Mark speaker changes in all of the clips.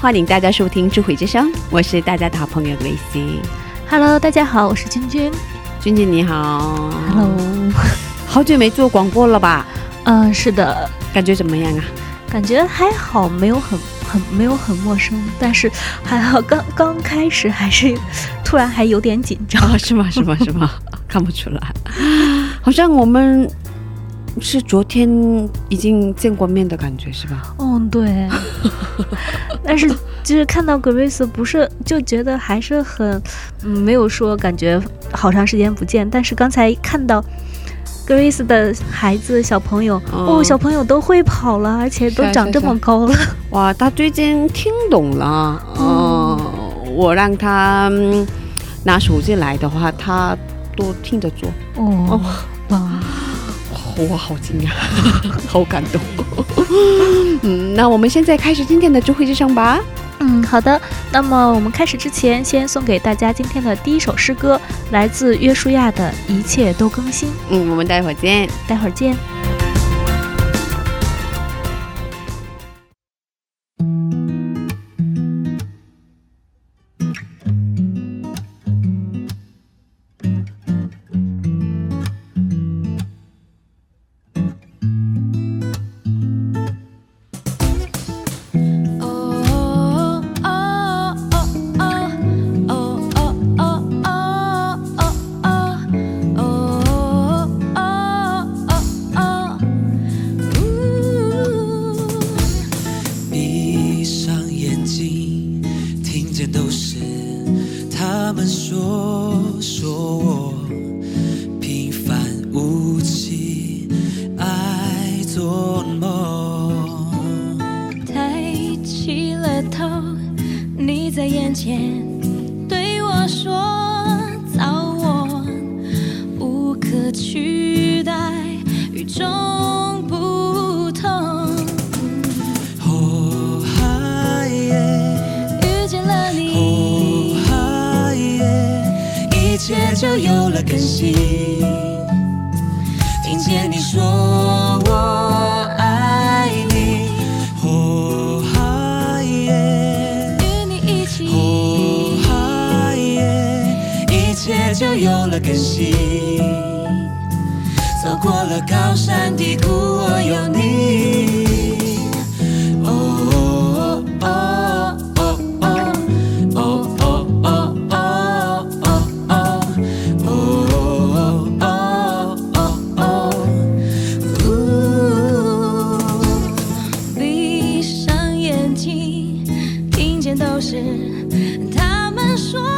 Speaker 1: 欢迎大家收听智慧之声，我是大家的好朋友 Gracie。
Speaker 2: Hello，大家好，我是君君。
Speaker 1: 君君你好
Speaker 2: Hello，
Speaker 1: 好久没做广播了吧？
Speaker 2: 嗯、是的，
Speaker 1: 感觉怎么样啊？
Speaker 2: 感觉还好，没有很很没有很陌生，但是还好刚刚开始还是突然还有点紧张。
Speaker 1: 啊，是吗？是吗？是吗？看不出来，好像我们是昨天已经见过面的感觉，是吧？
Speaker 2: 嗯，对。但是就是看到 Grace 不是就觉得还是很嗯没有说感觉好长时间不见，但是刚才看到。Grace 的孩子小朋友、
Speaker 1: 哦
Speaker 2: 哦，小朋友都会跑了，而且都长这么高了。
Speaker 1: 哇，他最近听懂了，哦、我让他、嗯拿手机来的话，他都听着做。
Speaker 2: 哦，
Speaker 1: 哦我好惊讶，好感动。嗯，那我们现在开始今天的智慧之声吧。
Speaker 2: 嗯，好的。那么我们开始之前，先送给大家今天的第一首诗歌，来自约书亚的《一切都更新》。
Speaker 1: 嗯，我们待会儿见。
Speaker 2: 待会儿见。
Speaker 3: 都是他们说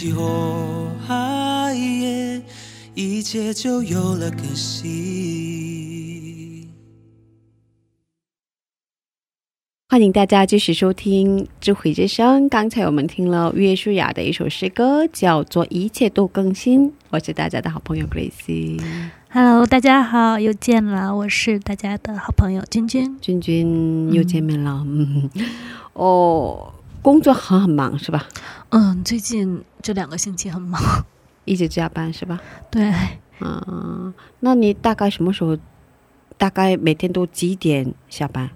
Speaker 4: 起
Speaker 5: 后，啊耶，一切就有了根系。
Speaker 1: 欢迎大家继续收听《智慧之声》。刚才我们听了岳舒雅的一首诗歌，叫做《一切都更新》。我是大家的好朋友 Gracie。
Speaker 2: Hello，大家好，又见了，我是大家的好朋友君君。
Speaker 1: 君君又见面了，嗯，哦，工作很很忙是吧？
Speaker 2: 嗯，最近这两个星期很忙。
Speaker 1: 一直加班是吧？
Speaker 2: 对，
Speaker 1: 嗯，那你大概什么时候？大概每天都几点下班？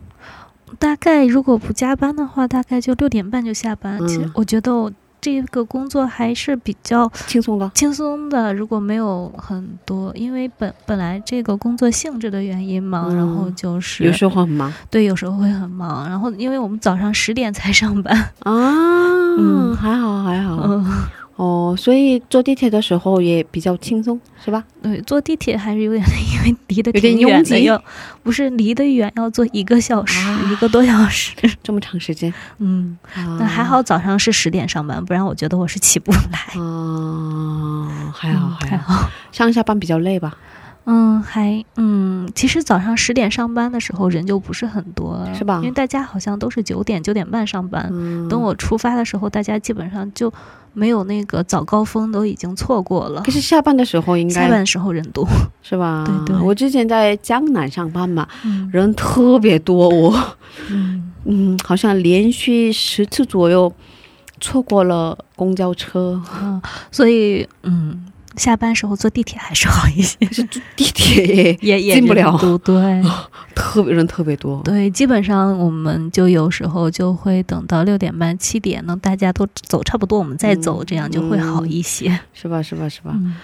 Speaker 2: 大概如果不加班的话，大概就六点半就下班。
Speaker 1: 嗯
Speaker 2: 其实我觉得我这个工作还是比较
Speaker 1: 轻松的。
Speaker 2: 轻松的，如果没有很多，因为本本来这个工作性质的原因嘛，
Speaker 1: 嗯。
Speaker 2: 然后就是
Speaker 1: 有时候很忙？
Speaker 2: 对，有时候会很忙。然后因为我们早上十点才上班，
Speaker 1: 啊，
Speaker 2: 嗯。
Speaker 1: 还好还好、
Speaker 2: 嗯，
Speaker 1: 哦，所以坐地铁的时候也比较轻松是吧？
Speaker 2: 对，坐地铁还是有点累，因为离得
Speaker 1: 有点
Speaker 2: 挺远的，
Speaker 1: 拥挤
Speaker 2: 要不是离得远，要坐一个小时，
Speaker 1: 啊
Speaker 2: 一个多小时。
Speaker 1: 这么长时间，
Speaker 2: 嗯，
Speaker 1: 啊
Speaker 2: 那还好早上是十点上班，不然我觉得我是起不来。
Speaker 1: 啊，还好
Speaker 2: 嗯
Speaker 1: 还好，上下班比较累吧？
Speaker 2: 嗯，还嗯，其实早上十点上班的时候人就不是很多了，
Speaker 1: 是吧
Speaker 2: 因为大家好像都是九点九点半上班。
Speaker 1: 嗯，
Speaker 2: 等我出发的时候，大家基本上就没有那个早高峰，都已经错过了
Speaker 1: 可。是下班的时候应该
Speaker 2: 下班的时候人多，
Speaker 1: 是吧？
Speaker 2: 对对
Speaker 1: 我之前在江南上班嘛，
Speaker 2: 嗯
Speaker 1: 人特别多，我
Speaker 2: 嗯
Speaker 1: 嗯，好像连续十次左右错过了公交车，
Speaker 2: 嗯，所以嗯，下班时候坐地铁还是好一些，
Speaker 1: 地铁也
Speaker 2: 也也
Speaker 1: 进不了
Speaker 2: 对。
Speaker 1: 特别人特别多。
Speaker 2: 对，基本上我们就有时候就会等到六点半、七点呢，大家都走差不多，我们再走，
Speaker 1: 嗯
Speaker 2: 这样就会好一些。
Speaker 1: 是吧？是吧？是吧？
Speaker 2: 嗯，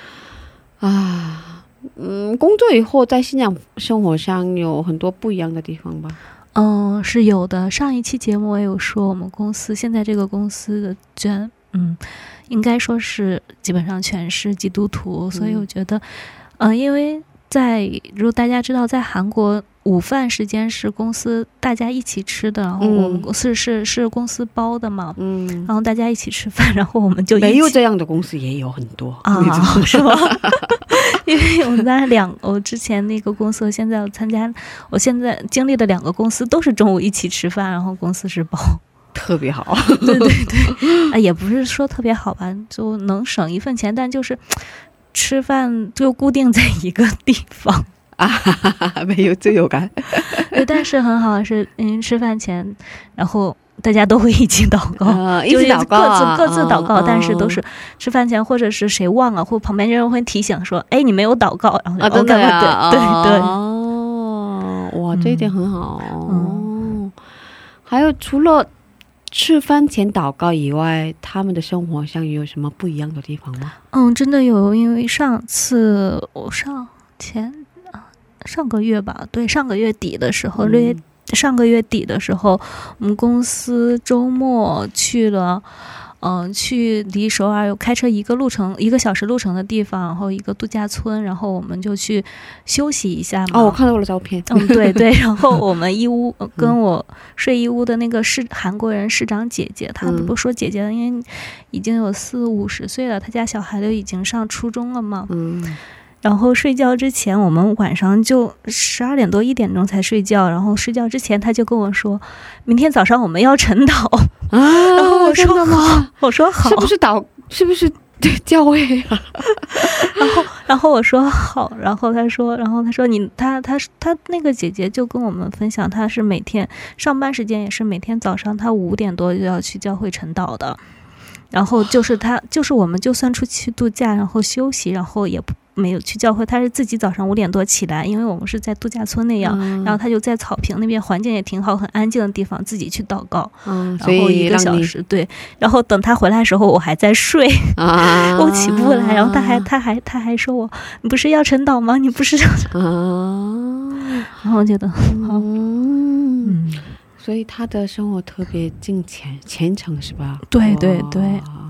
Speaker 1: 啊，嗯，工作以后在新疆生活上有很多不一样的地方吧？
Speaker 2: 嗯，是有的。上一期节目我也有说，我们公司现在这个公司的全，嗯，应该说是基本上全是基督徒，所以
Speaker 1: 嗯。
Speaker 2: 我觉得，嗯、因为在如果大家知道，在韩国午饭时间是公司大家一起吃的，然后我们
Speaker 1: 嗯。
Speaker 2: 公司是是公司包的嘛，
Speaker 1: 嗯，
Speaker 2: 然后大家一起吃饭，然后我们就
Speaker 1: 没有这样的公司也有很多
Speaker 2: 啊是吗？因为我们在两，我之前那个公司，和现在我参加，我现在经历的两个公司都是中午一起吃饭，然后公司是包，
Speaker 1: 特别好。
Speaker 2: 对对对，啊，也不是说特别好吧，就能省一份钱，但就是 吃饭就固定在一个地方，
Speaker 1: 啊，没有罪恶感。
Speaker 2: 对，但是很好是，嗯，吃饭前，然后大家都会一起祷告。
Speaker 1: 呃，一
Speaker 2: 就是
Speaker 1: 起祷告啊，
Speaker 2: 各自各自祷告，
Speaker 1: 啊
Speaker 2: 但是都是吃饭前或者是谁忘了，或旁边人会提醒说：“哎，你没有祷告。”然后就
Speaker 1: 啊，真的
Speaker 2: 哦赶快
Speaker 1: 呀，
Speaker 2: 对对对，
Speaker 1: 哦，哇，这一点很好。
Speaker 2: 嗯
Speaker 1: 哦，还有除了吃饭前祷告以外，他们的生活上有什么不一样的地方吗？
Speaker 2: 嗯，真的有，因为上次我上前啊上个月吧，对，上个月底的时候，六月、
Speaker 1: 嗯
Speaker 2: 上个月底的时候，我们公司周末去了。嗯，去离首尔有开车一个路程一个小时路程的地方，然后一个度假村，然后我们就去休息一下嘛。
Speaker 1: 哦，我看到了照片。
Speaker 2: 嗯，对 对，然后我们一屋呃跟我睡一屋的那个市韩国人市长姐姐，她
Speaker 1: 嗯
Speaker 2: 不说姐姐了，因为已经有四五十岁了，她家小孩都已经上初中了嘛。
Speaker 1: 嗯，
Speaker 2: 然后睡觉之前，我们晚上就十二点多一点钟才睡觉，然后睡觉之前他就跟我说，明天早上我们要晨祷。
Speaker 1: 啊，
Speaker 2: 然后我说
Speaker 1: 真的吗？
Speaker 2: 我说好
Speaker 1: 是，不是祷？是不是对教会啊？
Speaker 2: 然后，然后我说好，然后他说，然后他说你他他他那个姐姐就跟我们分享，她是每天上班时间也是每天早上她五点多就要去教会晨祷的，然后就是他就是我们就算出去度假，然后休息，然后也不没有去教会，他是自己早上五点多起来，因为我们是在度假村那样。
Speaker 1: 嗯
Speaker 2: 然后他就在草坪那边，环境也挺好，很安静的地方，自己去祷告，然后一个小时，对。然后等他回来的时候，我还在睡，
Speaker 1: 啊，
Speaker 2: 我起不来，然后他还他还他还说我，你不是要晨祷吗？你不是？
Speaker 1: 啊，
Speaker 2: 然后我觉得，
Speaker 1: 嗯，
Speaker 2: 嗯，
Speaker 1: 所以他的生活特别敬虔虔诚是吧？
Speaker 2: 对对对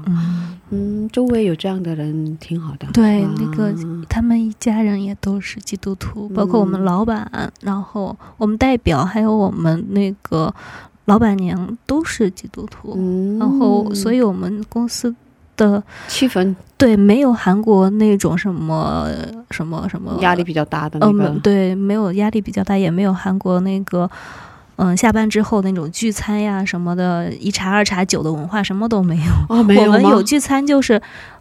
Speaker 2: 嗯，
Speaker 1: 嗯，周围有这样的人挺好的。
Speaker 2: 对
Speaker 1: 啊
Speaker 2: 那个他们一家人也都是基督徒，包括我们
Speaker 1: 嗯
Speaker 2: 老板，然后我们代表，还有我们那个老板娘都是基督徒，
Speaker 1: 嗯，
Speaker 2: 然后所以我们公司的
Speaker 1: 气氛
Speaker 2: 对没有韩国那种什么什么什么
Speaker 1: 压力比较大的那
Speaker 2: 呃，
Speaker 1: 个，
Speaker 2: 没对，没有压力比较大，也没有韩国那个。嗯，下班之后那种聚餐呀什么的，一茶二茶酒的文化什么都没有。
Speaker 1: 哦，没有吗
Speaker 2: 我们有聚餐就是，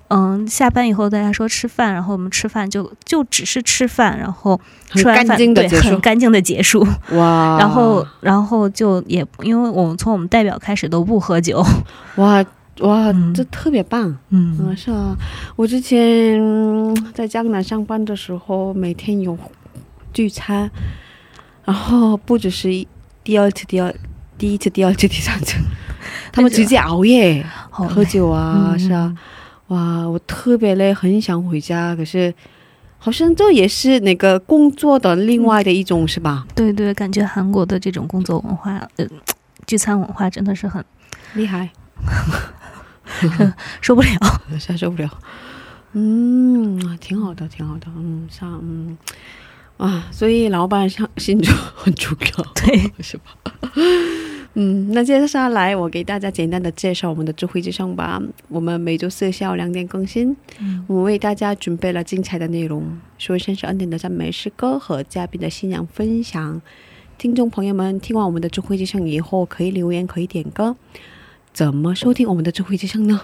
Speaker 2: 嗯，下班以后大家说吃饭，然后我们吃饭就就只是吃饭，然后
Speaker 1: 很
Speaker 2: 吃完饭
Speaker 1: 干净的
Speaker 2: 对很干净的结束。
Speaker 1: 哇，
Speaker 2: 然后然后就也因为我们从我们代表开始都不喝酒，
Speaker 1: 哇哇，
Speaker 2: 嗯
Speaker 1: 这特别棒。
Speaker 2: 嗯
Speaker 1: 嗯，是啊，我之前嗯在江南上班的时候，每天有聚餐，然后不只是一第二次、第二第一次、第二次、第三次，他们直接熬夜喝酒啊，
Speaker 2: 嗯
Speaker 1: 是啊，哇，我特别累，很想回家，可是好像这也是那个工作的另外的一种，是吧？
Speaker 2: 对对，感觉韩国的这种工作文化，呃，聚餐文化真的是很
Speaker 1: 厉害，
Speaker 2: 受不了。
Speaker 1: 实在受不了。嗯，挺好的，挺好的。嗯，像嗯啊，所以老板上心中很重要，
Speaker 2: 对，
Speaker 1: 是吧？嗯，那接下来我给大家简单的介绍我们的智慧之声吧。我们每周四下午两点更新，
Speaker 2: 嗯
Speaker 1: 我们为大家准备了精彩的内容，说一声是恩典的赞美诗歌和嘉宾的信仰分享。听众朋友们，听完我们的智慧之声以后，可以留言，可以点歌。怎么收听我们的智慧之声呢？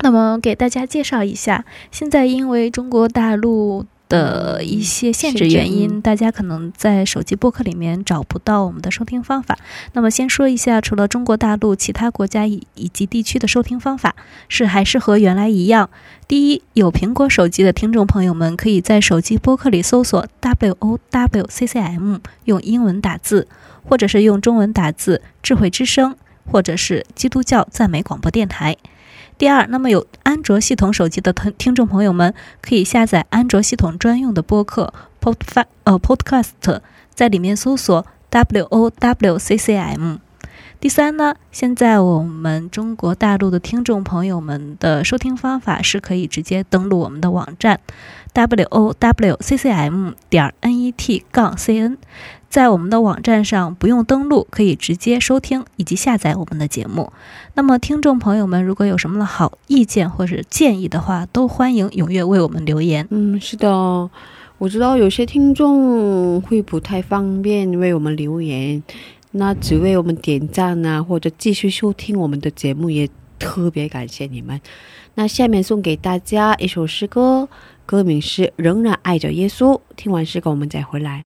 Speaker 2: 那么给大家介绍一下，现在因为中国大陆的一些限制原因，
Speaker 1: 嗯
Speaker 2: 大家可能在手机播客里面找不到我们的收听方法。那么先说一下，除了中国大陆，其他国家以以及地区的收听方法是还是和原来一样。第一，有苹果手机的听众朋友们，可以在手机播客里搜索 W O W C C M，用英文打字，或者是用中文打字“智慧之声”或者是“基督教赞美广播电台”。第二，那么有安卓系统手机的听听众朋友们，可以下载安卓系统专用的播客 Pod 呃 Podcast，在里面搜索 W O W C C M。第三呢，现在我们中国大陆的听众朋友们的收听方法是可以直接登录我们的网站 w o w c c m 点 n e t 杠 c n，在我们的网站上不用登录，可以直接收听以及下载我们的节目。那么，听众朋友们如果有什么好意见或者建议的话，都欢迎踊跃为我们留言。
Speaker 1: 嗯，是的，我知道有些听众会不太方便为我们留言，那只为我们点赞啊，或者继续收听我们的节目，也特别感谢你们。那下面送给大家一首诗歌，歌名是《仍然爱着耶稣》。听完诗歌，我们再回来。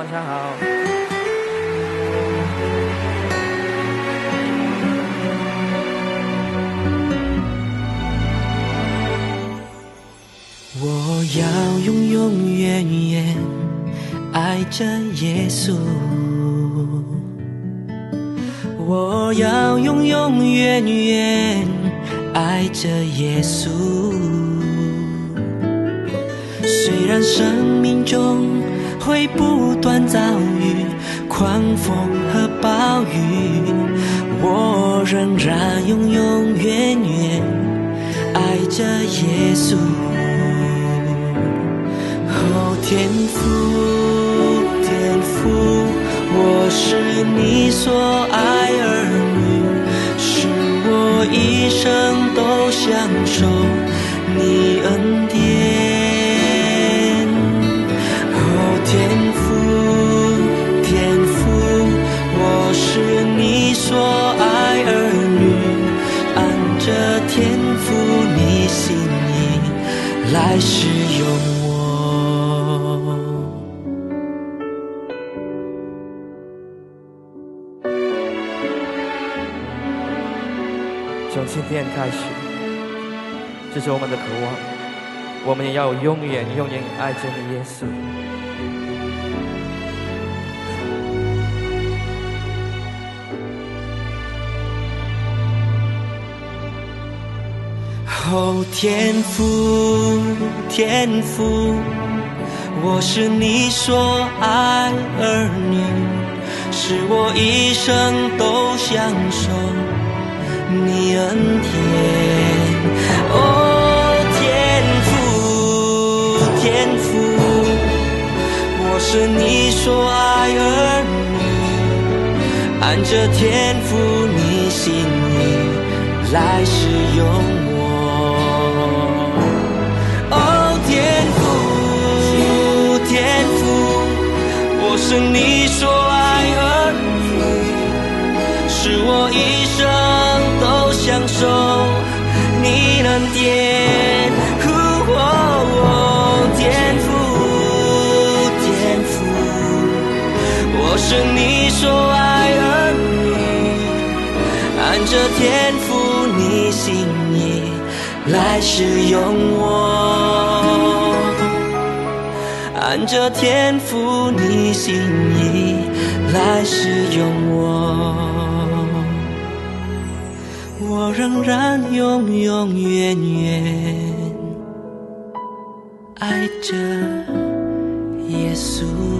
Speaker 3: 晚上好。一生都享受你恩
Speaker 6: 开始，这是我们的渴望，我们也要永远永远爱着你，耶稣。
Speaker 3: 哦，天父，天父，我是你所爱儿女，是我一生都享受你恩典。哦，天父，天父，我是你所爱儿女，按着天父你心意来使用我。哦，天父，天父，我是你所爱儿女，是我一生享受你恩典。哦，天父，天父，我是你所爱儿女，按着天赋你心意来使用我，按着天赋你心意来使用我，我仍然永永远远爱着耶稣。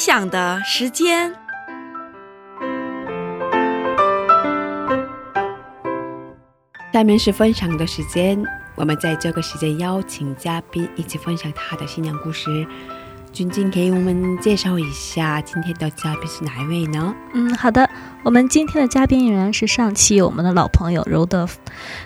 Speaker 7: 分享的时间。
Speaker 1: 下面是分享的时间，我们在这个时间邀请嘉宾一起分享他的新娘故事。君君给我们介绍一下今天的嘉宾是哪一位呢？
Speaker 2: 嗯，好的，我们今天的嘉宾仍然是上期我们的老朋友柔德，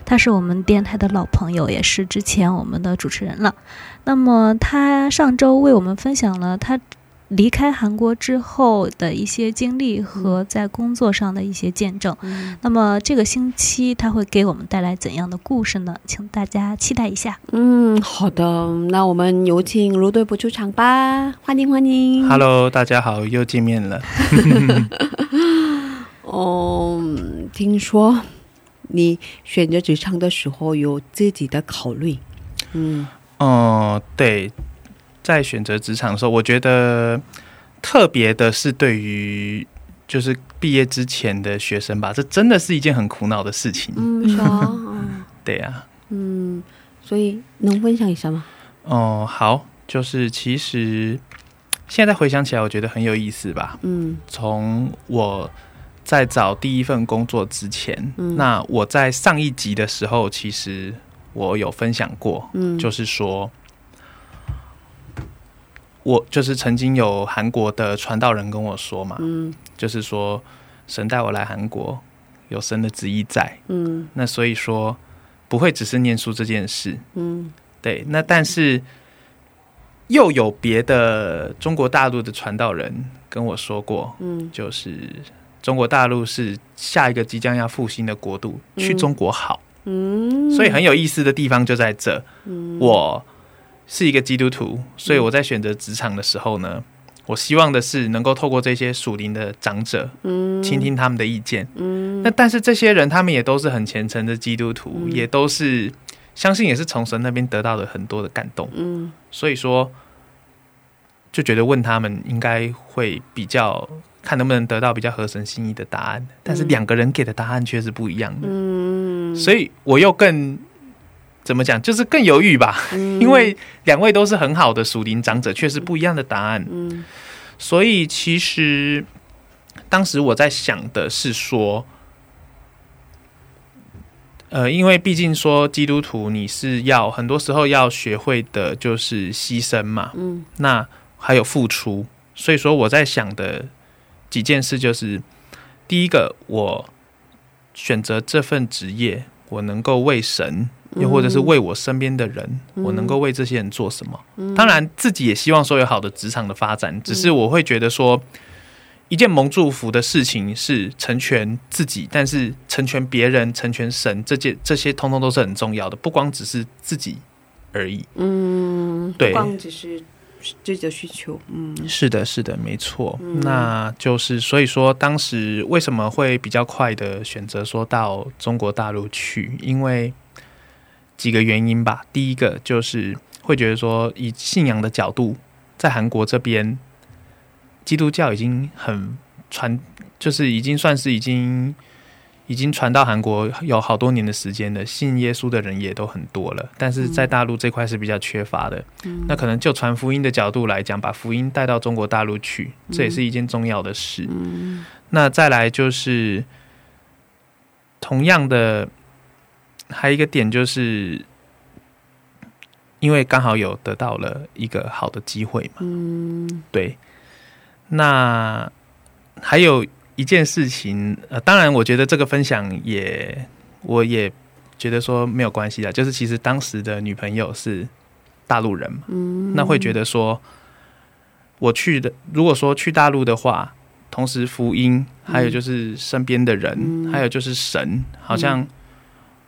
Speaker 2: 他是我们电台的老朋友，也是之前我们的主持人了。那么他上周为我们分享了他。离开韩国之后的一些经历和在工作上的一些见证，
Speaker 1: 嗯
Speaker 2: 那么这个星期他会给我们带来怎样的故事呢？请大家期待一下。
Speaker 1: 嗯，好的，那我们有请卢队部出场吧，欢迎欢迎。
Speaker 8: Hello，大家好，又见面了。
Speaker 1: 哦，听说你选择职场的时候有自己的考虑，嗯
Speaker 8: 哦、对，在选择职场的时候，我觉得特别的是对于就是毕业之前的学生吧，这真的是一件很苦恼的事情。
Speaker 1: 嗯，是啊，嗯
Speaker 8: 对啊，
Speaker 1: 嗯，所以能分享一下吗？
Speaker 8: 哦、好，就是其实现在回想起来，我觉得很有意思吧。
Speaker 1: 嗯
Speaker 8: 从我在找第一份工作之前，
Speaker 1: 嗯
Speaker 8: 那我在上一集的时候，其实我有分享过，
Speaker 1: 嗯，
Speaker 8: 就是说，我就是曾经有韩国的传道人跟我说嘛，
Speaker 1: 嗯。
Speaker 8: 就是说神带我来韩国，有神的旨意在，
Speaker 1: 嗯。
Speaker 8: 那所以说不会只是念书这件事，
Speaker 1: 嗯。
Speaker 8: 对，那但是又有别的中国大陆的传道人跟我说过，
Speaker 1: 嗯。
Speaker 8: 就是中国大陆是下一个即将要复兴的国度，去
Speaker 1: 嗯。
Speaker 8: 中国好。
Speaker 1: 嗯，
Speaker 8: 所以很有意思的地方就在这。
Speaker 1: 嗯。
Speaker 8: 我是一个基督徒，所以我在选择职场的时候呢，我希望的是能够透过这些属灵的长者，
Speaker 1: 嗯。
Speaker 8: 倾听他们的意见。
Speaker 1: 嗯。
Speaker 8: 那但是这些人他们也都是很虔诚的基督徒，
Speaker 1: 嗯。
Speaker 8: 也都是相信也是从神那边得到了很多的感动。
Speaker 1: 嗯。
Speaker 8: 所以说，就觉得问他们应该会比较看能不能得到比较合神心意的答案，但是两个人给的答案却是不一样的，
Speaker 1: 嗯，
Speaker 8: 所以我又更怎么讲，就是更犹豫吧，
Speaker 1: 嗯。
Speaker 8: 因为两位都是很好的属灵长者，却是不一样的答案，
Speaker 1: 嗯。
Speaker 8: 所以其实当时我在想的是说。呃，因为毕竟说基督徒，你是要很多时候要学会的就是牺牲嘛，
Speaker 1: 嗯。
Speaker 8: 那还有付出，所以说我在想的几件事就是，第一个，我选择这份职业，我能够为神，又或者是为我身边的人，我能够为这些人做什么？当然，自己也希望说有好的职场的发展，只是我会觉得说。一件蒙祝福的事情是成全自己，但是成全别人、成全神，这件这些通通都是很重要的，不光只是自己而已。
Speaker 1: 嗯，
Speaker 8: 对
Speaker 1: 不光只是自己的需求，嗯
Speaker 8: 是的，是的，没错。那就是所以说，当时为什么会比较快的选择说到中国大陆去？因为几个原因吧。第一个就是会觉得说，以信仰的角度，在韩国这边，基督教已经很传，就是已经算是已经。已经传到韩国有好多年的时间了，信耶稣的人也都很多了，但是在大陆这块是比较缺乏的。那可能就传福音的角度来讲，把福音带到中国大陆去，这也是一件重要的事。那再来就是同样的，还有一个点就是，因为刚好有得到了一个好的机会嘛，
Speaker 1: 嗯
Speaker 8: 对。那还有一件事情，呃，当然，我觉得这个分享也，我也觉得说没有关系的，就是其实当时的女朋友是大陆人嘛，
Speaker 1: 嗯，
Speaker 8: 那会觉得说，我去的，如果说去大陆的话，同时福音，还有就是身边的人，
Speaker 1: 嗯。
Speaker 8: 还有就是神，好像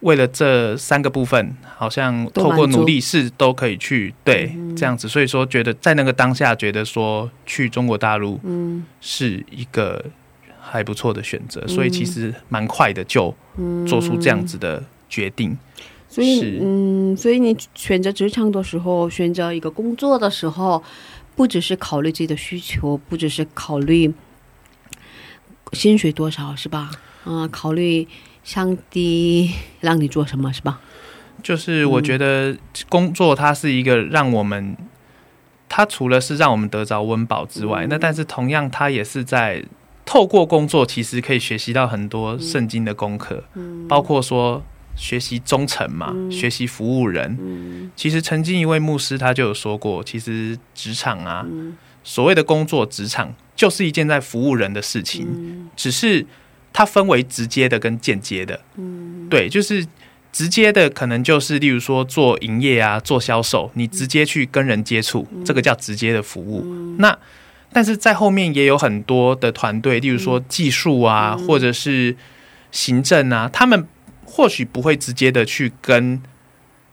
Speaker 8: 为了这三个部分，好像透过努力是都可以去对、
Speaker 1: 嗯。
Speaker 8: 这样子，所以说觉得在那个当下，觉得说去中国大陆
Speaker 1: 嗯。
Speaker 8: 是一个还不错的选择，所以其实蛮快的就
Speaker 1: 嗯
Speaker 8: 做出这样子的决定。
Speaker 1: 所以嗯，所以你选择职场的时候，选择一个工作的时候，不只是考虑自己的需求，不只是考虑薪水多少，是吧？嗯、考虑上帝让你做什么，是吧？
Speaker 8: 就是我觉得工作它是一个让我们，它除了是让我们得着温饱之外，那但是同样它也是在透过工作，其实可以学习到很多圣经的功课，包括说学习忠诚嘛，学习服务人。其实曾经一位牧师他就有说过，其实职场啊，所谓的工作职场就是一件在服务人的事情，只是它分为直接的跟间接的。对，就是直接的可能就是例如说做营业啊，做销售，你直接去跟人接触，这个叫直接的服务。那但是在后面也有很多的团队，例如说技术啊，或者是行政啊，他们或许不会直接的去跟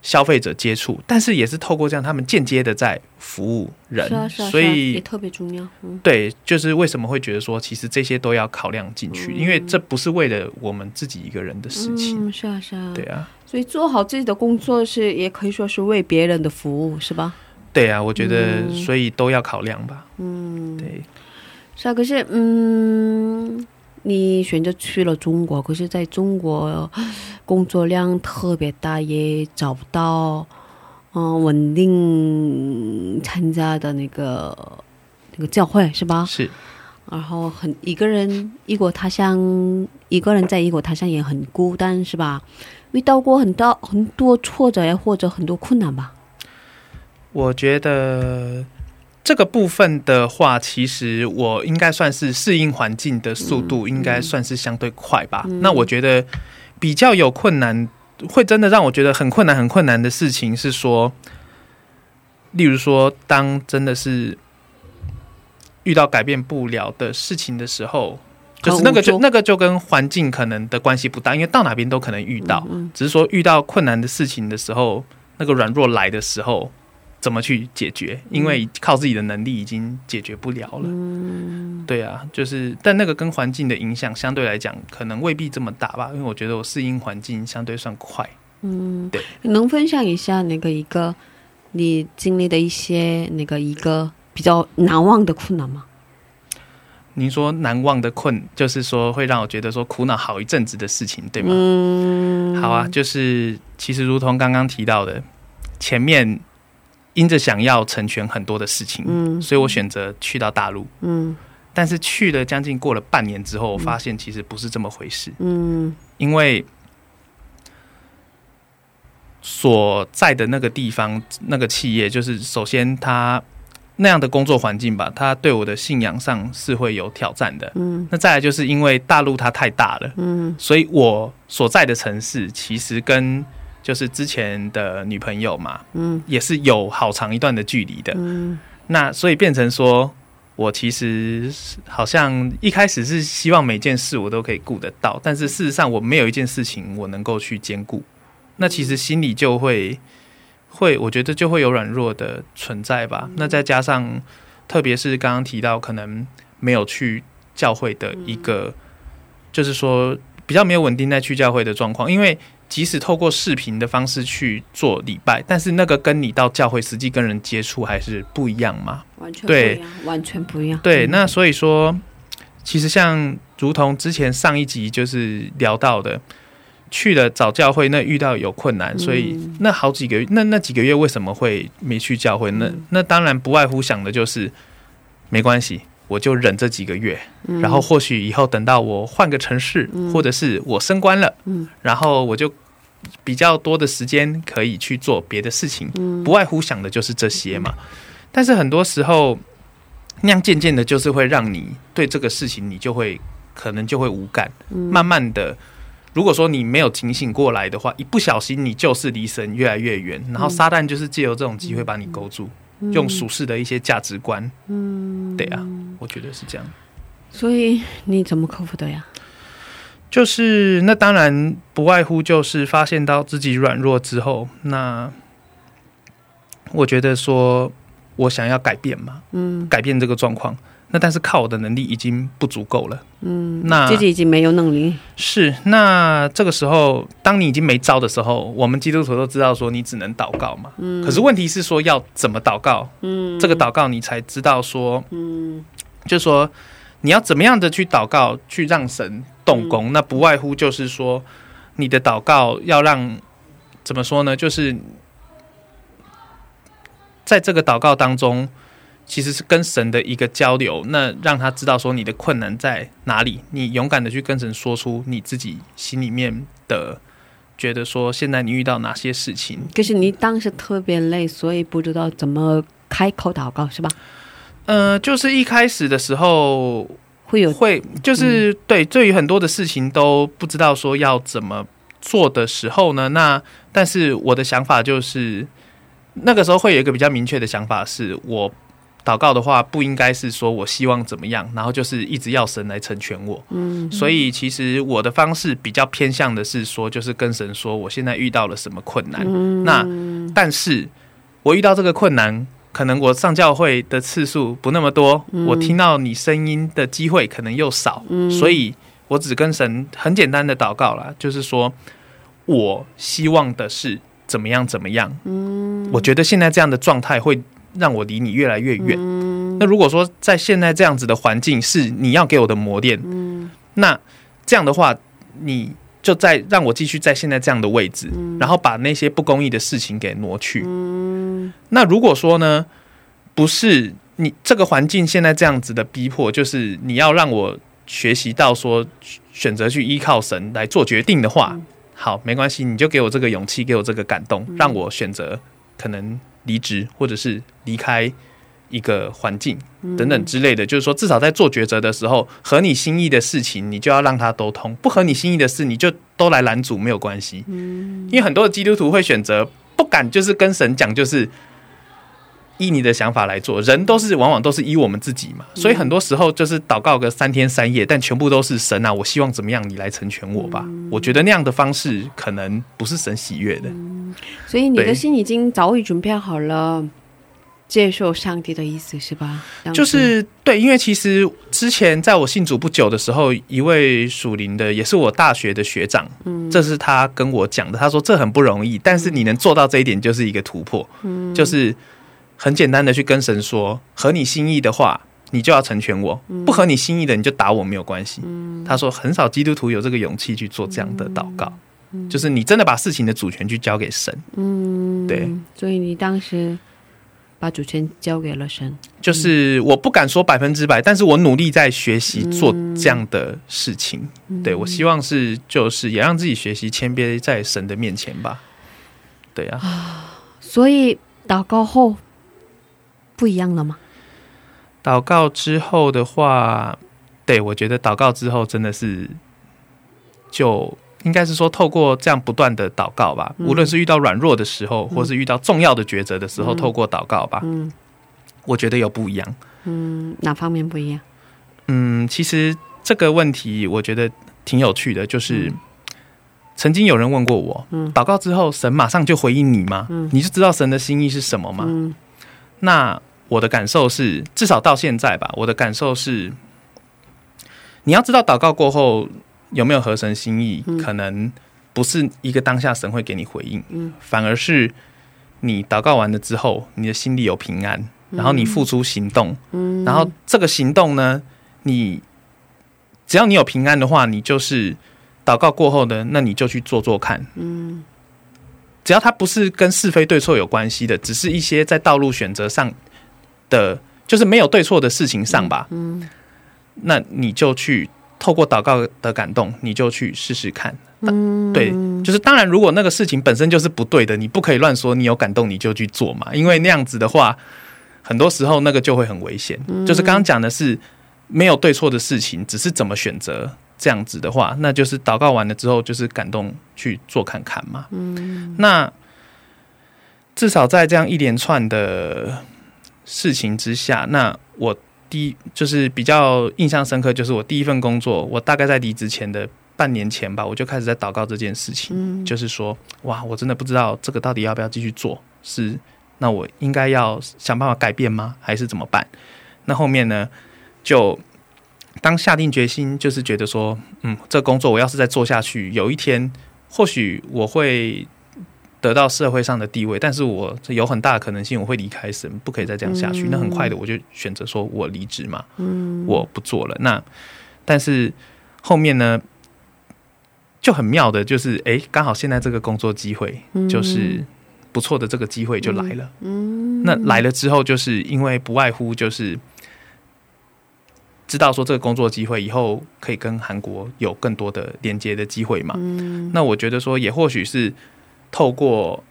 Speaker 8: 消费者接触，但是也是透过这样，他们间接的在服务人，
Speaker 1: 是啊，是啊，
Speaker 8: 所
Speaker 1: 是啊也特别重要。嗯
Speaker 8: 对，就是为什么会觉得说，其实这些都要考量进去，因为这不是为了我们自己一个人的事情。
Speaker 1: 嗯，是啊，是啊。
Speaker 8: 对啊，
Speaker 1: 所以做好自己的工作是，也可以说是为别人的服务，是吧？
Speaker 8: 对啊，我觉得
Speaker 1: 嗯
Speaker 8: 所以都要考量吧。
Speaker 1: 嗯，
Speaker 8: 对，
Speaker 1: 是啊。可是，嗯，你选择去了中国，可是在中国工作量特别大，也找不到嗯、稳定参加的那个那个教会，是吧？
Speaker 8: 是
Speaker 1: 然后很一个人异国他乡，一个人在异国他乡也很孤单，是吧？遇到过很多很多挫折呀，或者很多困难吧？
Speaker 8: 我觉得这个部分的话，其实我应该算是适应环境的速度，应该算是相对快吧。那我觉得比较有困难，会真的让我觉得很困难、很困难的事情是说，例如说，当真的是遇到改变不了的事情的时候，就是那个就那个就跟环境可能的关系不大，因为到哪边都可能遇到，只是说遇到困难的事情的时候，那个软弱来的时候。怎么去解决？因为靠自己的能力已经解决不了了。嗯，对啊，就是，但那个跟环境的影响相对来讲，可能未必这么大吧。因为我觉得我适应环境相对算快。嗯，对。
Speaker 1: 能分享一下那个一个你经历的一些那个一个比较难忘的困难吗？
Speaker 8: 您说难忘的困，就是说会让我觉得说苦恼好一阵子的事情，对吗？嗯，好啊，就是其实如同刚刚提到的，前面。因着想要成全很多的事情，嗯，所以我选择去到大陆，嗯，但是去了将近过了半年之后，我发现其实不是这么回事，嗯，因为所在的那个地方那个企业，就是首先它那样的工作环境吧，它对我的信仰上是会有挑战的，嗯，那再来就是因为大陆它太大了，嗯，所以我所在的城市其实跟就是之前的女朋友嘛，嗯，也是有好长一段的距离的，嗯，那所以变成说，我其实好像一开始是希望每件事我都可以顾得到，但是事实上我没有一件事情我能够去兼顾，那其实心里就会会，我觉得就会有软弱的存在吧。那再加上，特别是刚刚提到可能没有去教会的一个，就是说比较没有稳定在去教会的状况，因为。即使透过视频的方式去做礼拜，但是那个跟你到教会实际跟人接触还是不一样嘛？
Speaker 1: 完全不一样，完全不一样。
Speaker 8: 对，那所以说，其实像如同之前上一集就是聊到的，去了找教会，那遇到有困难，所以那好几个月，那那几个月为什么会没去教会？那那当然不外乎想的就是没关系。我就忍这几个月，然后或许以后等到我换个城市，或者是我升官了，然后我就比较多的时间可以去做别的事情，不外乎想的就是这些嘛。但是很多时候，那样渐渐的，就是会让你对这个事情，你就会可能就会无感。慢慢的，如果说你没有警醒过来的话，一不小心你就是离神越来越远，然后撒旦就是借由这种机会把你勾住。用俗世的一些价值观，嗯，对啊，我觉得是这样。
Speaker 1: 所以你怎么克服的呀？
Speaker 8: 就是那当然不外乎就是发现到自己软弱之后，那我觉得说我想要改变嘛，嗯，改变这个状况。那但是靠我的能力已经不足够了，嗯，那
Speaker 1: 自己已经没有能力。
Speaker 8: 是，那这个时候，当你已经没招的时候，我们基督徒都知道说你只能祷告嘛，嗯。可是问题是说要怎么祷告？嗯，这个祷告你才知道说，嗯，就说你要怎么样的去祷告，去让神动工。那不外乎就是说，你的祷告要让怎么说呢？就是在这个祷告当中。其实是跟神的一个交流，那让他知道说你的困难在哪里，你勇敢的去跟神说出你自己心里面的，觉得说现在你遇到哪些事情。
Speaker 1: 可是你当时特别累，所以不知道怎么开口祷告，是吧？
Speaker 8: 呃，就是一开始的时候
Speaker 1: 会有
Speaker 8: 会，就是对，对于很多的事情都不知道说要怎么做的时候呢，那但是我的想法就是那个时候会有一个比较明确的想法，是我。祷告的话，不应该是说我希望怎么样，然后就是一直要神来成全我。嗯，所以其实我的方式比较偏向的是说，就是跟神说我现在遇到了什么困难。那但是我遇到这个困难，可能我上教会的次数不那么多，我听到你声音的机会可能又少，所以我只跟神很简单的祷告了，就是说我希望的是怎么样怎么样。嗯，我觉得现在这样的状态会。让我离你越来越远。那如果说在现在这样子的环境是你要给我的磨练，那这样的话，你就在让我继续在现在这样的位置，然后把那些不公义的事情给挪去。那如果说呢，不是你这个环境现在这样子的逼迫，就是你要让我学习到说选择去依靠神来做决定的话，好，没关系，你就给我这个勇气，给我这个感动，让我选择可能。离职或者是离开一个环境等等之类的，就是说至少在做抉择的时候，合你心意的事情，你就要让它都通；不合你心意的事，你就都来拦阻，没有关系。因为很多的基督徒会选择不敢，就是跟神讲，就是。依你的想法来做，人都是往往都是依我们自己嘛，所以很多时候就是祷告个三天三夜，但全部都是神啊，我希望怎么样，你来成全我吧。我觉得那样的方式可能不是神喜悦的。
Speaker 1: 所以你的心已经早已准备好了接受上帝的意思，是吧？
Speaker 8: 就是对，因为其实之前在我信主不久的时候，一位属灵的，也是我大学的学长，嗯，这是他跟我讲的。他说这很不容易，但是你能做到这一点就是一个突破，嗯，就是很简单的去跟神说，合你心意的话，你就要成全我；不合你心意的，你就打我没有关系。嗯，他说很少基督徒有这个勇气去做这样的祷告，就是你真的把事情的主权去交给神，
Speaker 1: 嗯，
Speaker 8: 对。
Speaker 1: 所以你当时把主权交给了神，
Speaker 8: 就是我不敢说百分之百，但是我努力在学习做这样的事情。对我希望是就是也让自己学习谦卑在神的面前吧。对啊，
Speaker 1: 所以祷告后不一样了吗？
Speaker 8: 祷告之后的话，对我觉得祷告之后真的是就。应该是说，透过这样不断的祷告吧，无论是遇到软弱的时候，或是遇到重要的抉择的时候，透过祷告吧，
Speaker 1: 嗯
Speaker 8: 我觉得有不一样。
Speaker 1: 嗯，哪方面不一样？
Speaker 8: 嗯，其实这个问题我觉得挺有趣的，就是、曾经有人问过我，
Speaker 1: 嗯
Speaker 8: 祷告之后神马上就回应你吗？
Speaker 1: 嗯
Speaker 8: 你就知道神的心意是什么吗？
Speaker 1: 嗯
Speaker 8: 那我的感受是，至少到现在吧，我的感受是，你要知道祷告过后有没有合神心意，
Speaker 1: 嗯。
Speaker 8: 可能不是一个当下神会给你回应，
Speaker 1: 嗯。
Speaker 8: 反而是你祷告完了之后，你的心里有平安，然后你付出行动，
Speaker 1: 嗯，
Speaker 8: 然后这个行动呢，你只要你有平安的话，你就是祷告过后呢，那你就去做做看。
Speaker 1: 嗯。
Speaker 8: 只要它不是跟是非对错有关系的，只是一些在道路选择上的，就是没有对错的事情上吧，
Speaker 1: 嗯。
Speaker 8: 那你就去透过祷告的感动，你就去试试看。
Speaker 1: 嗯，
Speaker 8: 对，就是当然，如果那个事情本身就是不对的，你不可以乱说你有感动你就去做嘛，因为那样子的话，很多时候那个就会很危险。就是刚刚讲的是没有对错的事情，只是怎么选择这样子的话，那就是祷告完了之后，就是感动去做看看嘛。
Speaker 1: 嗯
Speaker 8: 那至少在这样一连串的事情之下，那我第一就是比较印象深刻，就是我第一份工作，我大概在离职前的半年前吧，我就开始在祷告这件事情，
Speaker 1: 嗯
Speaker 8: 就是说，哇，我真的不知道这个到底要不要继续做，是那我应该要想办法改变吗，还是怎么办？那后面呢，就当下定决心，就是觉得说，嗯，这个工作我要是再做下去，有一天或许我会得到社会上的地位，但是我有很大的可能性我会离开神，不可以再这样下去。
Speaker 1: 嗯
Speaker 8: 那很快的我就选择说我离职嘛，
Speaker 1: 嗯
Speaker 8: 我不做了。那但是后面呢，就很妙的，就是哎，刚好现在这个工作机会就是不错的这个机会就来了。
Speaker 1: 嗯，
Speaker 8: 那来了之后，就是因为不外乎就是知道说这个工作机会以后可以跟韩国有更多的连接的机会嘛。
Speaker 1: 嗯
Speaker 8: 那我觉得说，也或许是透过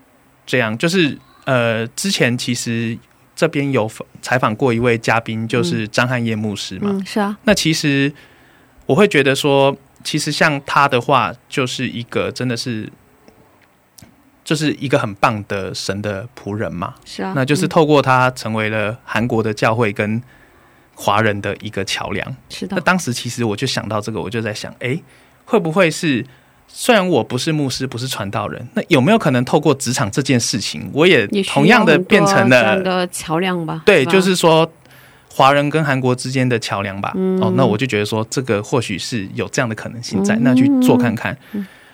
Speaker 8: 这样，就是呃，之前其实这边有采访过一位嘉宾，就是张汉业牧师嘛。
Speaker 1: 嗯是啊，
Speaker 8: 那其实我会觉得说，其实像他的话，就是一个真的是，就是一个很棒的神的仆人嘛。
Speaker 1: 是啊，
Speaker 8: 那就是
Speaker 1: 嗯
Speaker 8: 透过他成为了韩国的教会跟华人的一个桥梁。
Speaker 1: 是的，
Speaker 8: 那当时其实我就想到这个，我就在想，诶，会不会是虽然我不是牧师，不是传道人，那有没有可能透过职场这件事情，我也同样的变成了
Speaker 1: 的桥梁吧？
Speaker 8: 对，就是说华人跟韩国之间的桥梁吧。
Speaker 1: 嗯
Speaker 8: 哦，那我就觉得说这个或许是有这样的可能性在，
Speaker 1: 嗯
Speaker 8: 那去做看看。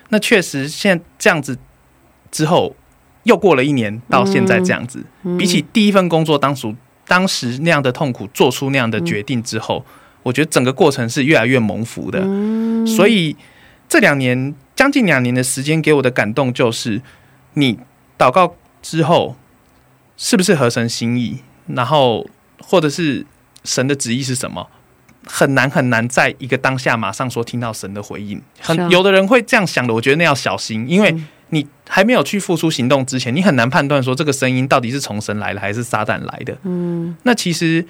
Speaker 8: 那确实，现在这样子之后，又过了一年，到现在这样子，
Speaker 1: 嗯
Speaker 8: 比起第一份工作当初当时那样的痛苦，做出那样的决定之后，我觉得整个过程是越来越蒙福的。
Speaker 1: 嗯
Speaker 8: 所以这两年将近两年的时间，给我的感动就是，你祷告之后是不是合神心意，然后或者是神的旨意是什么，很难很难在一个当下马上说听到神的回应。很、有的人会这样想的，我觉得那要小心，因为你还没有去付出行动之前，你很难判断说这个声音到底是从神来的还是撒旦来的。
Speaker 1: 嗯
Speaker 8: 那其实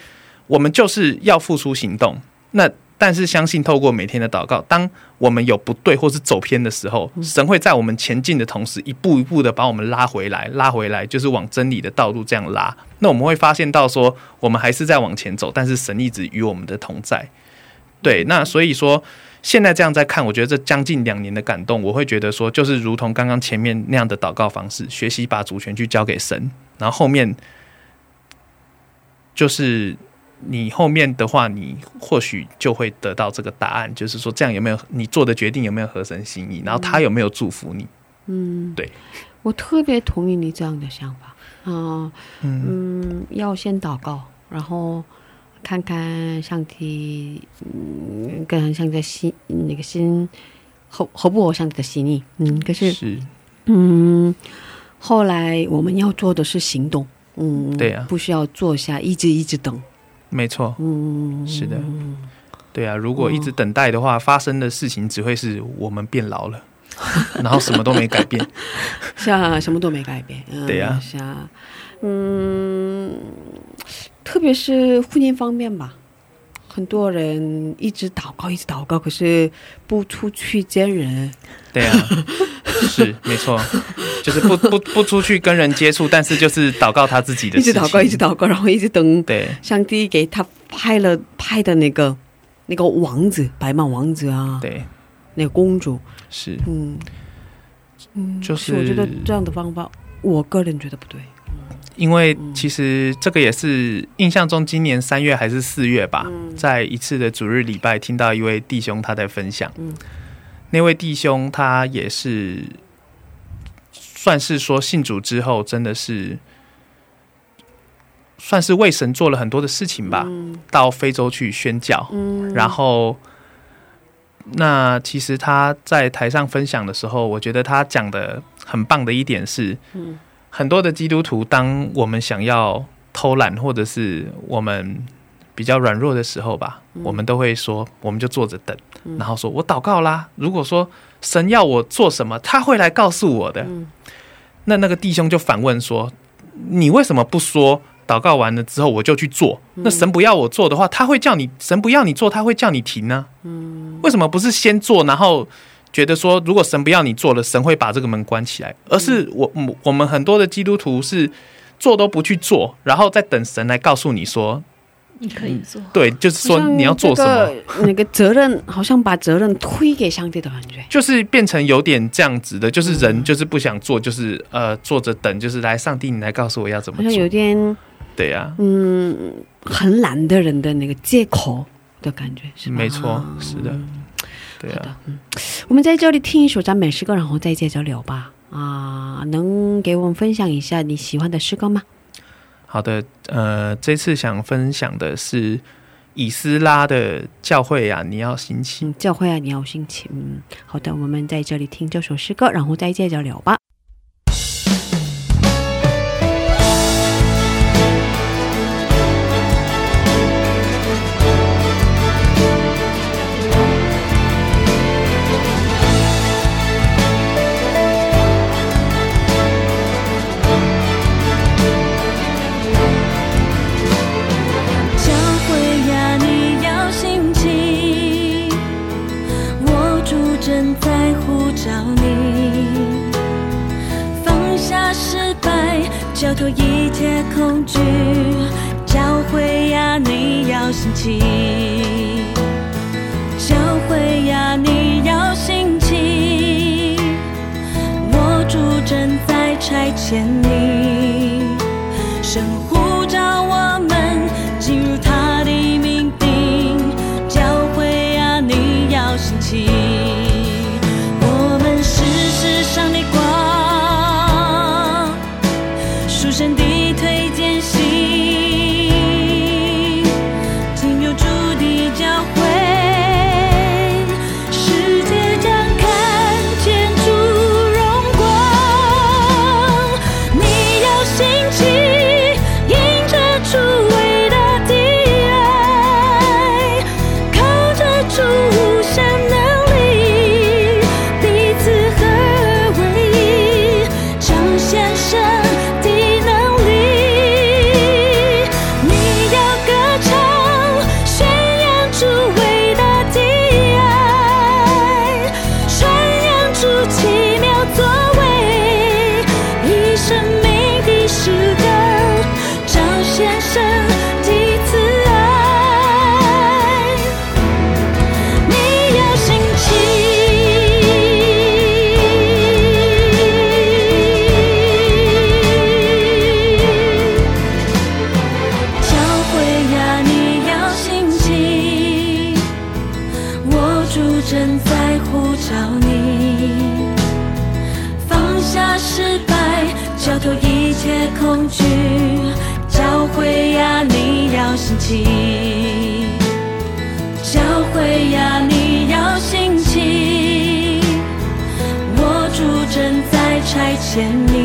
Speaker 8: 我们就是要付出行动。那但是相信透过每天的祷告，当我们有不对或是走偏的时候，神会在我们前进的同时，一步一步的把我们拉回来，拉回来就是往真理的道路这样拉。那我们会发现到说，我们还是在往前走，但是神一直与我们的同在。对，那所以说。现在这样在看，我觉得这将近两年的感动，我会觉得说，就是如同刚刚前面那样的祷告方式，学习把主权去交给神，然后后面就是你后面的话，你或许就会得到这个答案，就是说这样有没有你做的决定有没有合神心意，然后他有没有祝福你？
Speaker 1: 嗯，
Speaker 8: 对，
Speaker 1: 我特别同意你这样的想法。啊、
Speaker 8: 嗯。
Speaker 1: 嗯，要先祷告，然后看看上帝，嗯，跟上帝的心那个心合合不合上帝的心意，嗯，可是
Speaker 8: 是。
Speaker 1: 嗯，后来我们要做的是行动，嗯，
Speaker 8: 对啊。
Speaker 1: 不需要坐下一直一直等，
Speaker 8: 没错，
Speaker 1: 嗯，
Speaker 8: 是的，对啊，如果一直等待的话，发生的事情只会是我们变老了，然后什么都没改变。
Speaker 1: 是啊，什么都没改变，嗯、
Speaker 8: 对呀
Speaker 1: 是啊，嗯，特别是婚姻方面吧，很多人一直祷告，一直祷告，可是不出去见人，
Speaker 8: 对啊，是没错，就是不不不出去跟人接触，但是就是祷告他自己的
Speaker 1: 一直祷告，一直祷告，然后一直等
Speaker 8: 对。
Speaker 1: 上帝给他派了派的那个那个王子，白马王子啊，
Speaker 8: 对，
Speaker 1: 那个公主，
Speaker 8: 是。
Speaker 1: 嗯嗯，
Speaker 8: 就是
Speaker 1: 我觉得这样的方法，我个人觉得不对，
Speaker 8: 因为其实这个也是印象中今年三月还是四月吧，在一次的主日礼拜听到一位弟兄他在分享，
Speaker 1: 嗯。
Speaker 8: 那位弟兄他也是算是说信主之后真的是算是为神做了很多的事情吧，到非洲去宣教，
Speaker 1: 嗯，
Speaker 8: 然后，那其实他在台上分享的时候，我觉得他讲的很棒的一点是，
Speaker 1: 嗯
Speaker 8: 很多的基督徒，当我们想要偷懒或者是我们比较软弱的时候吧，我们都会说，我们就坐着等，然后说我祷告啦。如果说神要我做什么，他会来告诉我的。那那个弟兄就反问说：“你为什么不说？”祷告完了之后我就去做。那神不要我做的话，他会叫你；神不要你做，他会叫你停呢、为什么不是先做，然后觉得说，如果神不要你做了，神会把这个门关起来？而是我我我们很多的基督徒是做都不去做，然后再等神来告诉你说，
Speaker 2: 你可以做。
Speaker 8: 对，就是说你要做什么。
Speaker 1: 那个责任好像把责任推给上帝的感觉。
Speaker 8: 就是变成有点这样子的，就是人就是不想做，就是呃坐着等，就是来上帝你来告诉我要怎么
Speaker 1: 好像有。点
Speaker 8: 对呀、
Speaker 1: 嗯很懒的人的那个借口的感觉，是？
Speaker 8: 没错，是的，对啊。
Speaker 1: 我们在这里听一首赞美诗歌，然后再接着聊吧。啊，能给我们分享一下你喜欢的诗歌吗？
Speaker 8: 好的，呃，这次想分享的是以斯拉的教会啊，你要兴起。
Speaker 1: 嗯，教会啊，你要兴起。嗯，好的，我们在这里听这首诗歌，然后再接着聊吧。
Speaker 9: 正在呼召你，放下失败，交托一切恐惧。教会呀，你要兴起。教会呀，你要兴起，我主正在差遣你，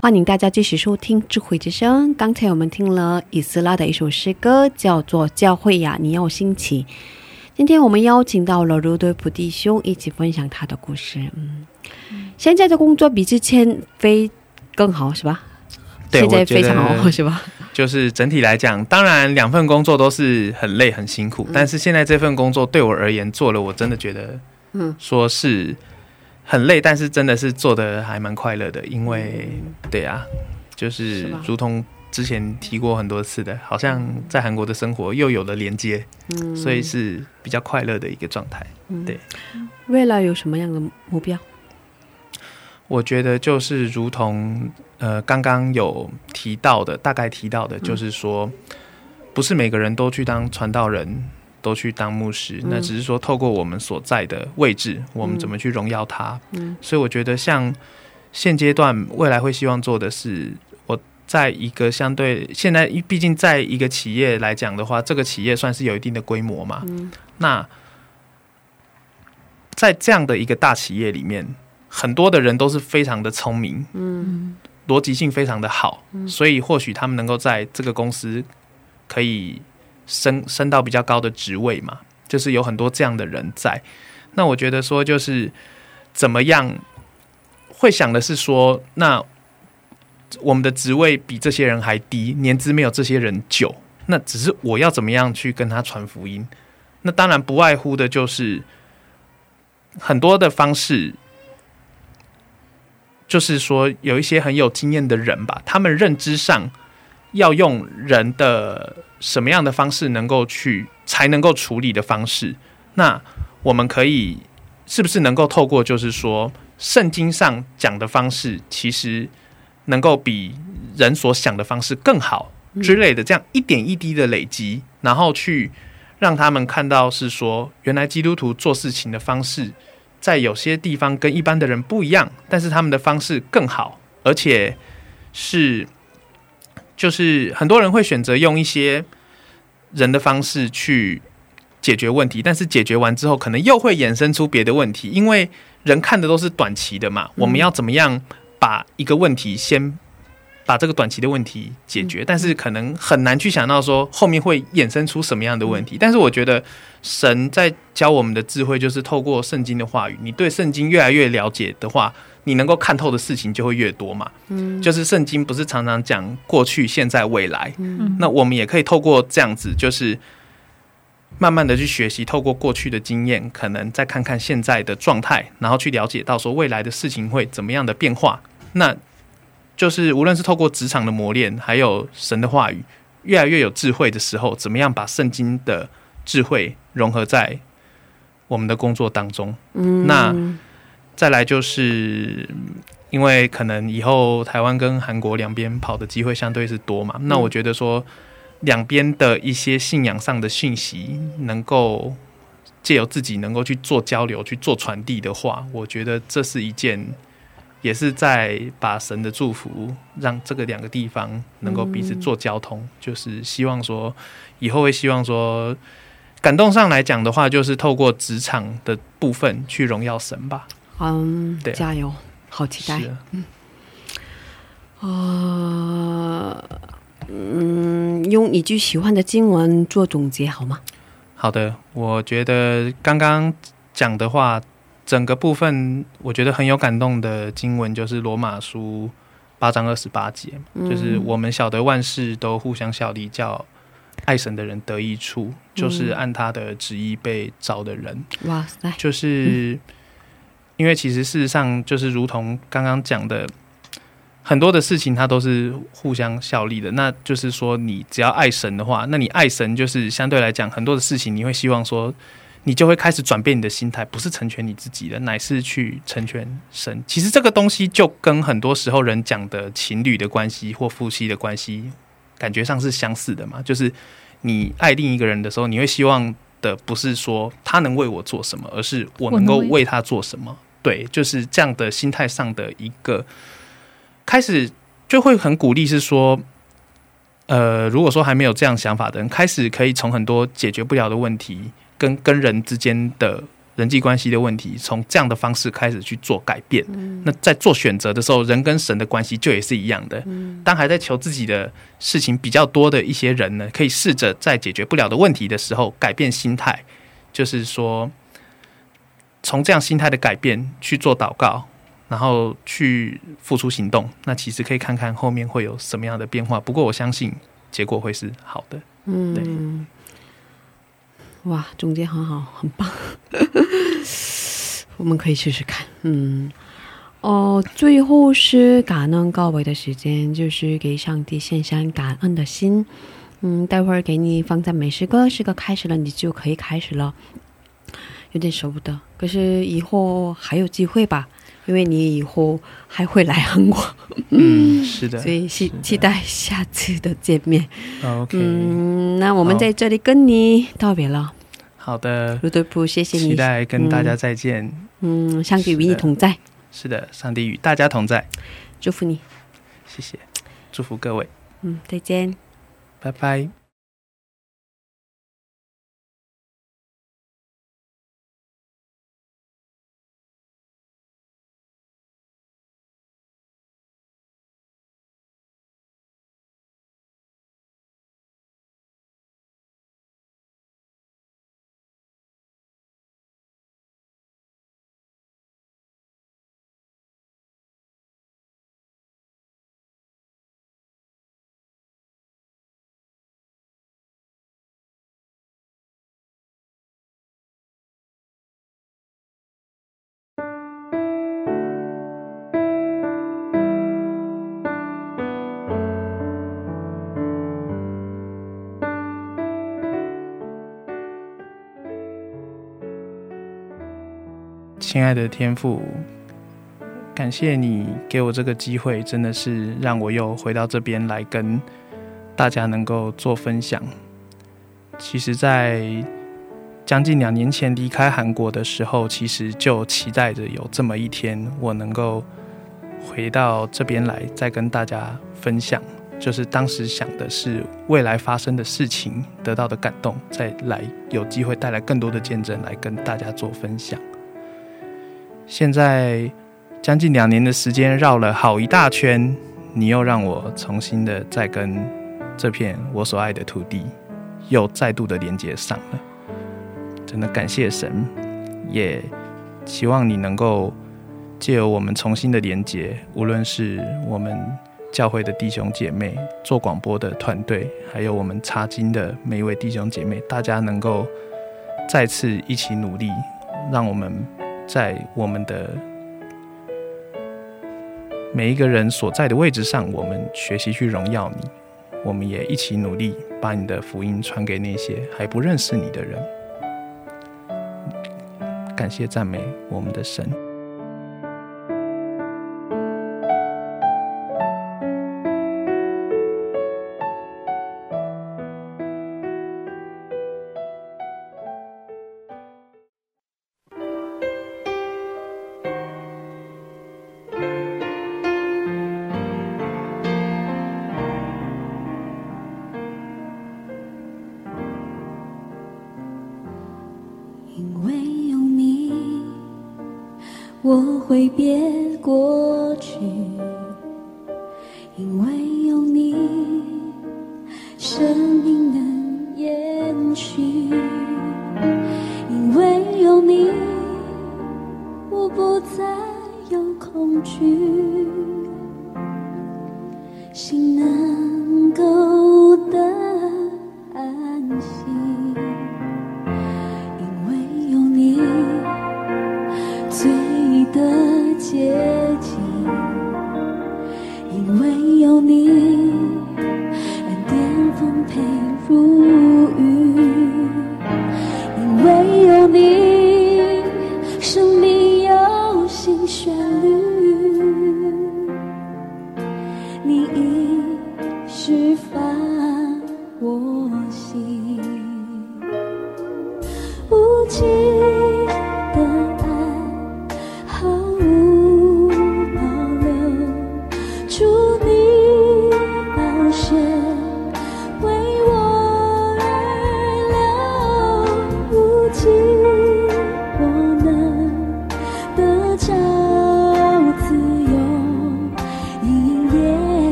Speaker 1: 欢迎大家继续收听《智慧之声》。刚才我们听了以斯拉的一首诗歌，叫做《教会呀，你要兴起》。今天我们邀请到了卢德普弟兄一起分享他的故事。嗯，现在的工作比之前非更好是吧？
Speaker 8: 对
Speaker 1: 现在
Speaker 8: 我觉得
Speaker 1: 非常好是吧？
Speaker 8: 就是整体来讲，当然两份工作都是很累很辛苦，但是现在这份工作对我而言做了，我真的觉得，
Speaker 1: 嗯，
Speaker 8: 说是很累，但是真的是做的还蛮快乐的，因为对啊，就是如同之前提过很多次的，好像在韩国的生活又有了连接，
Speaker 1: 嗯，
Speaker 8: 所以是比较快乐的一个状态。对，
Speaker 1: 未来有什么样的目标？
Speaker 8: 我觉得就是如同呃刚刚有提到的，大概提到的，就是说，不是每个人都去当传道人，都去当牧师，那只是说透过我们所在的位置，我们怎么去荣耀他。
Speaker 1: 嗯。
Speaker 8: 所以我觉得像现阶段未来会希望做的是，我在一个相对现在毕竟在一个企业来讲的话，这个企业算是有一定的规模嘛。
Speaker 1: 嗯。
Speaker 8: 那在这样的一个大企业里面，很多的人都是非常的聪明，
Speaker 1: 嗯。
Speaker 8: 逻辑性非常的好，所以或许他们能够在这个公司可以升升到比较高的职位嘛，就是有很多这样的人在。那我觉得说，就是怎么样会想的是说，那我们的职位比这些人还低，年资没有这些人久，那只是我要怎么样去跟他传福音？那当然不外乎的就是很多的方式，就是说有一些很有经验的人吧，他们认知上要用人的什么样的方式能够去才能够处理的方式，那我们可以是不是能够透过就是说圣经上讲的方式，其实能够比人所想的方式更好之类的，这样一点一滴的累积，然后去让他们看到是说，原来基督徒做事情的方式，在有些地方跟一般的人不一样，但是他们的方式更好，而且是就是很多人会选择用一些人的方式去解决问题，但是解决完之后，可能又会衍生出别的问题，因为人看的都是短期的嘛。我们要怎么样把一个问题先把这个短期的问题解决，但是可能很难去想到说后面会衍生出什么样的问题。但是我觉得神在教我们的智慧，就是透过圣经的话语，你对圣经越来越了解的话，你能够看透的事情就会越多嘛。嗯，就是圣经不是常常讲过去、现在、未来，
Speaker 2: 嗯
Speaker 8: 那我们也可以透过这样子，就是慢慢的去学习，透过过去的经验，可能再看看现在的状态，然后去了解到说未来的事情会怎么样的变化。那就是无论是透过职场的磨练，还有神的话语，越来越有智慧的时候，怎么样把圣经的智慧融合在我们的工作当中？
Speaker 1: 嗯，
Speaker 8: 那再来就是，因为可能以后台湾跟韩国两边跑的机会相对是多嘛，那我觉得说两边的一些信仰上的讯息，能够借由自己能够去做交流、去做传递的话，我觉得这是一件。也是在把神的祝福让这个两个地方能够彼此做交通，就是希望说以后会希望说感动上来讲的话，就是透过职场的部分去荣耀神吧。
Speaker 1: 嗯，加油，好期待
Speaker 8: 是。啊
Speaker 1: 呃，嗯，用一句喜欢的经文做总结好吗？
Speaker 8: 好的，我觉得刚刚讲的话，整个部分我觉得很有感动的经文就是罗马书八章二十八节，就是我们晓得万事都互相效力，叫爱神的人得益处，就是按他的旨意被找的人。
Speaker 1: 哇塞，
Speaker 8: 就是因为其实事实上就是如同刚刚讲的，很多的事情它都是互相效力的。那就是说，你只要爱神的话，那你爱神就是相对来讲很多的事情，你会希望说，你就会开始转变你的心态，不是成全你自己的，乃是去成全神。其实这个东西就跟很多时候人讲的情侣的关系或夫妻的关系，感觉上是相似的嘛。就是你爱另一个人的时候，你会希望的不是说他能为我做什么，而是我能够
Speaker 2: 为
Speaker 8: 他做什么。对，就是这样的心态上的一个开始，就会很鼓励是说，呃，如果说还没有这样想法的人，开始可以从很多解决不了的问题，跟跟人之间的人际关系的问题，从这样的方式开始去做改变。那在做选择的时候，人跟神的关系就也是一样的。当还在求自己的事情比较多的一些人呢，可以试着在解决不了的问题的时候改变心态，就是说从这样心态的改变去做祷告，然后去付出行动。那其实可以看看后面会有什么样的变化。不过我相信结果会是好的。
Speaker 1: 嗯，对哇，总结很好，很棒，我们可以试试看。嗯，哦，最后是感恩告白的时间，就是给上帝献上感恩的心。嗯，待会儿给你放在美食歌，诗歌开始了，你就可以开始了。有点舍不得，可是以后还有机会吧，因为你以后还会来韩国。
Speaker 8: 嗯，是的，
Speaker 1: 所以期期待下次的见面。
Speaker 8: OK，
Speaker 1: 嗯，那我们在这里跟你道别了。
Speaker 8: 好的，
Speaker 1: 卢德普，谢谢你，
Speaker 8: 期待跟大家再见。
Speaker 1: 嗯，上帝与你同在。
Speaker 8: 是的，上帝与大家同在。
Speaker 1: 祝福你，
Speaker 8: 谢谢，祝福各位。
Speaker 1: 嗯，再见，
Speaker 8: 拜拜。亲爱的天父，感谢你给我这个机会，真的是让我又回到这边来跟大家能够做分享。其实，在将近两年前离开韩国的时候，其实就期待着有这么一天，我能够回到这边来，再跟大家分享。就是当时想的是未来发生的事情，得到的感动，再来有机会带来更多的见证来跟大家做分享。现在将近两年的时间绕了好一大圈，你又让我重新的再跟这片我所爱的土地又再度的连接上了，真的感谢神，也希望你能够借由我们重新的连接，无论是我们教会的弟兄姐妹、做广播的团队，还有我们查经的每一位弟兄姐妹，大家能够再次一起努力，让我们。在我们的每一个人所在的位置上，我们学习去荣耀你。我们也一起努力，把你的福音传给那些还不认识你的人。感谢赞美我们的神。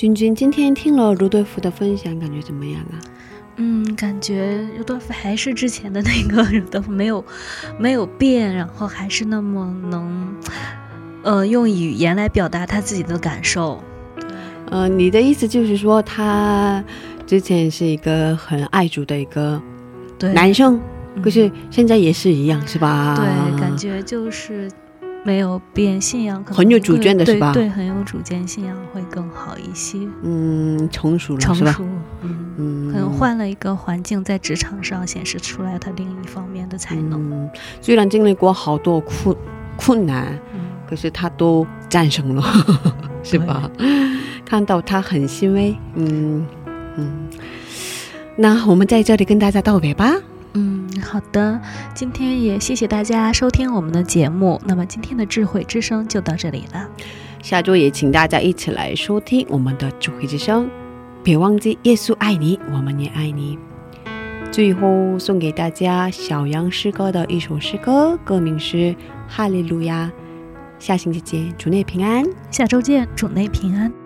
Speaker 1: 君君今天听了卢德福的分享，感觉怎么样啊？
Speaker 2: 嗯，感觉卢德福还是之前的那个卢德福，没有没有变，然后还是那么能，呃，用语言来表达他自己的感受。
Speaker 1: 呃，你的意思就是说，他之前是一个很爱主的一个
Speaker 2: 对
Speaker 1: 男生，
Speaker 2: 嗯
Speaker 1: 可是现在也是一样，是吧？
Speaker 2: 对，感觉就是没有变，信仰可能
Speaker 1: 很有主见的是吧
Speaker 2: 对，很有主见，信仰会更好一些，
Speaker 1: 嗯，成熟了是吧？
Speaker 2: 成熟。嗯，
Speaker 1: 嗯，
Speaker 2: 可能换了一个环境，在职场上显示出来他另一方面的才能。
Speaker 1: 嗯，虽然经历过好多困困难，
Speaker 2: 嗯，
Speaker 1: 可是他都战胜了，是吧？看到他很欣慰，嗯嗯。那我们在这里跟大家道别吧。
Speaker 2: 嗯，好的，今天也谢谢大家收听我们的节目。那么今天的智慧之声就到这里了。
Speaker 1: 下周也请大家一起来收听我们的智慧之声，别忘记耶稣爱你，我们也爱你。最后送给大家小杨诗歌的一首诗歌，歌名是《哈利路亚》。下星期见，主内平安。
Speaker 2: 下周见，主内平安。